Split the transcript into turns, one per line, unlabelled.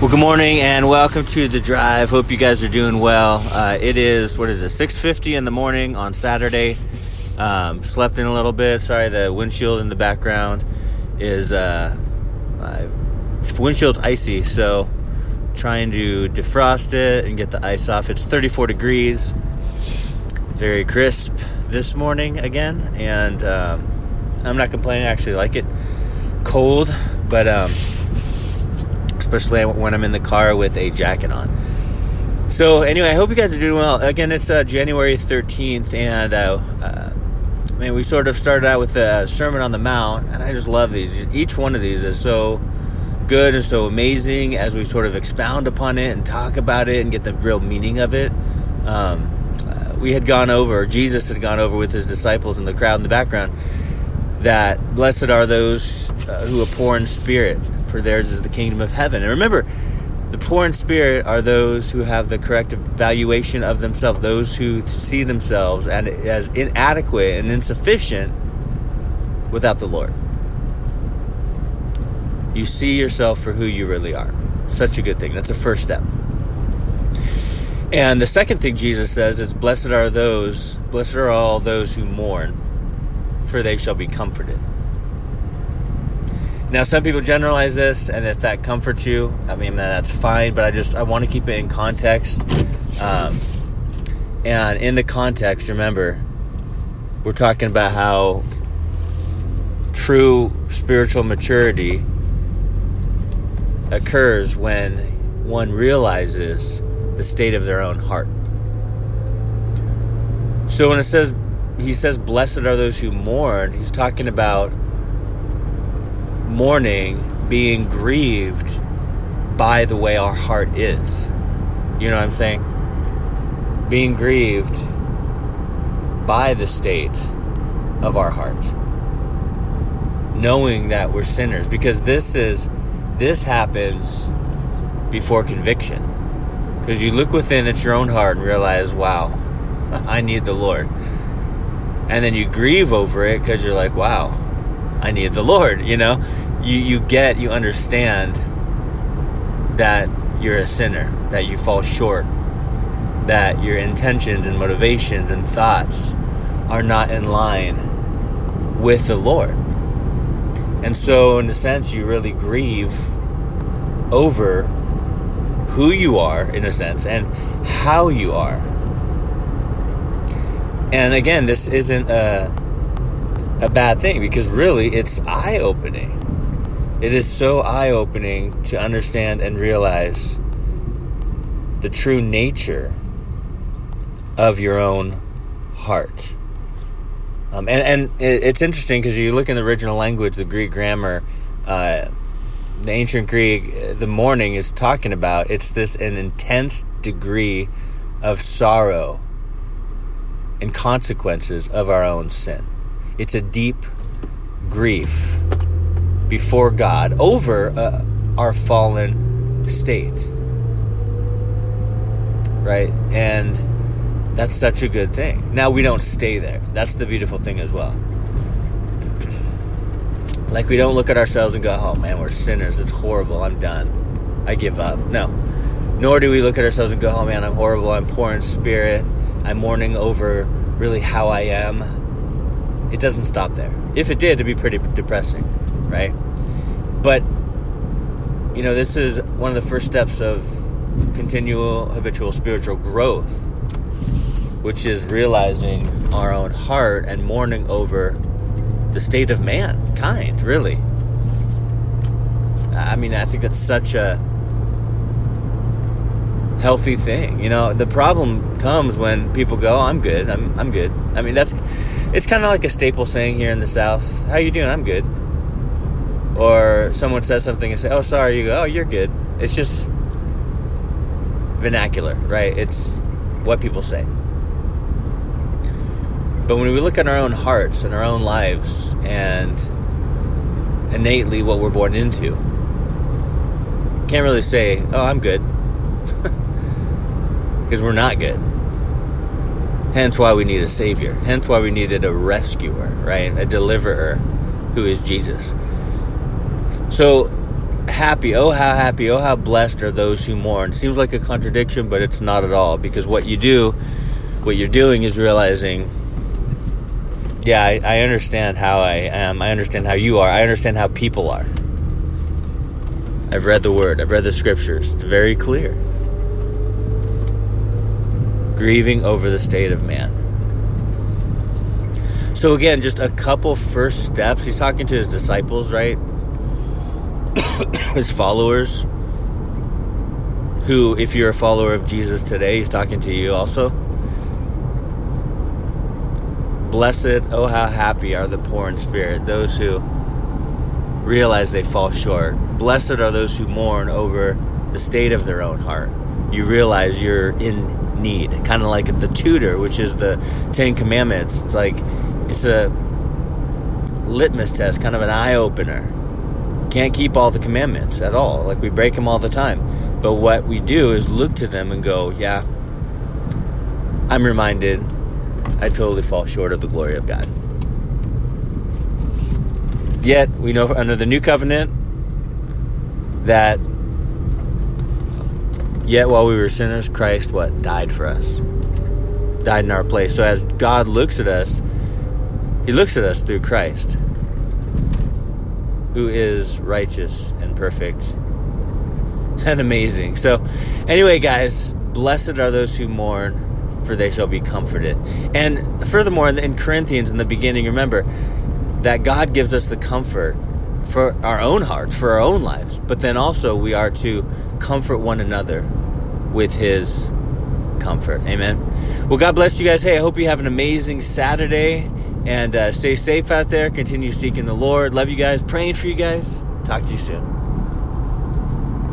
Well, good morning and welcome to the drive. Hope you guys are doing well. Uh, it is what is it? Six fifty in the morning on Saturday. Um, slept in a little bit. Sorry, the windshield in the background is uh, uh, windshield's icy, so trying to defrost it and get the ice off. It's thirty four degrees, very crisp this morning again, and um, I'm not complaining. I actually like it cold, but. Um, especially when I'm in the car with a jacket on. So anyway, I hope you guys are doing well. Again, it's uh, January 13th, and uh, uh, man, we sort of started out with a Sermon on the Mount, and I just love these. Each one of these is so good and so amazing as we sort of expound upon it and talk about it and get the real meaning of it. Um, uh, we had gone over, Jesus had gone over with his disciples and the crowd in the background, that blessed are those uh, who are poor in spirit for theirs is the kingdom of heaven. And remember, the poor in spirit are those who have the correct valuation of themselves, those who see themselves as inadequate and insufficient without the Lord. You see yourself for who you really are. Such a good thing. That's the first step. And the second thing Jesus says is, Blessed are those, blessed are all those who mourn, for they shall be comforted. Now, some people generalize this, and if that comforts you, I mean, that's fine. But I just I want to keep it in context. Um, and in the context, remember, we're talking about how true spiritual maturity occurs when one realizes the state of their own heart. So when it says, he says, blessed are those who mourn, he's talking about mourning being grieved by the way our heart is. You know what I'm saying? Being grieved by the state of our heart. Knowing that we're sinners because this is this happens before conviction. Because you look within at your own heart and realize, wow, I need the Lord. And then you grieve over it because you're like, wow, I need the Lord, you know? You you get, you understand that you're a sinner, that you fall short, that your intentions and motivations and thoughts are not in line with the Lord. And so in a sense you really grieve over who you are in a sense and how you are. And again, this isn't a a bad thing because really it's eye opening. It is so eye opening to understand and realize the true nature of your own heart. Um, and, and it's interesting because you look in the original language, the Greek grammar, uh, the ancient Greek, the mourning is talking about it's this an intense degree of sorrow and consequences of our own sin. It's a deep grief before God over uh, our fallen state. Right? And that's such a good thing. Now, we don't stay there. That's the beautiful thing as well. like, we don't look at ourselves and go, oh man, we're sinners. It's horrible. I'm done. I give up. No. Nor do we look at ourselves and go, oh man, I'm horrible. I'm poor in spirit. I'm mourning over really how I am it doesn't stop there. If it did, it'd be pretty depressing, right? But, you know, this is one of the first steps of continual habitual spiritual growth, which is realizing our own heart and mourning over the state of mankind, really. I mean, I think that's such a healthy thing. You know, the problem comes when people go, "I'm good. I'm I'm good." I mean, that's it's kind of like a staple saying here in the South. How you doing? I'm good. Or someone says something and say, "Oh, sorry." You go, "Oh, you're good." It's just vernacular, right? It's what people say. But when we look at our own hearts and our own lives and innately what we're born into, can't really say, "Oh, I'm good," because we're not good. Hence why we need a savior. Hence why we needed a rescuer, right? A deliverer who is Jesus. So, happy, oh, how happy, oh, how blessed are those who mourn. Seems like a contradiction, but it's not at all because what you do, what you're doing is realizing, yeah, I, I understand how I am. I understand how you are. I understand how people are. I've read the word, I've read the scriptures. It's very clear. Grieving over the state of man. So, again, just a couple first steps. He's talking to his disciples, right? his followers. Who, if you're a follower of Jesus today, he's talking to you also. Blessed, oh, how happy are the poor in spirit, those who realize they fall short. Blessed are those who mourn over the state of their own heart. You realize you're in need, kind of like the tutor, which is the Ten Commandments. It's like it's a litmus test, kind of an eye opener. Can't keep all the commandments at all. Like we break them all the time. But what we do is look to them and go, yeah, I'm reminded I totally fall short of the glory of God. Yet, we know under the new covenant that yet while we were sinners, Christ what died for us. Died in our place. So as God looks at us, he looks at us through Christ, who is righteous and perfect and amazing. So anyway, guys, blessed are those who mourn, for they shall be comforted. And furthermore, in Corinthians in the beginning, remember, that God gives us the comfort for our own hearts, for our own lives, but then also we are to comfort one another with His comfort. Amen. Well, God bless you guys. Hey, I hope you have an amazing Saturday and uh, stay safe out there. Continue seeking the Lord. Love you guys. Praying for you guys. Talk to you soon.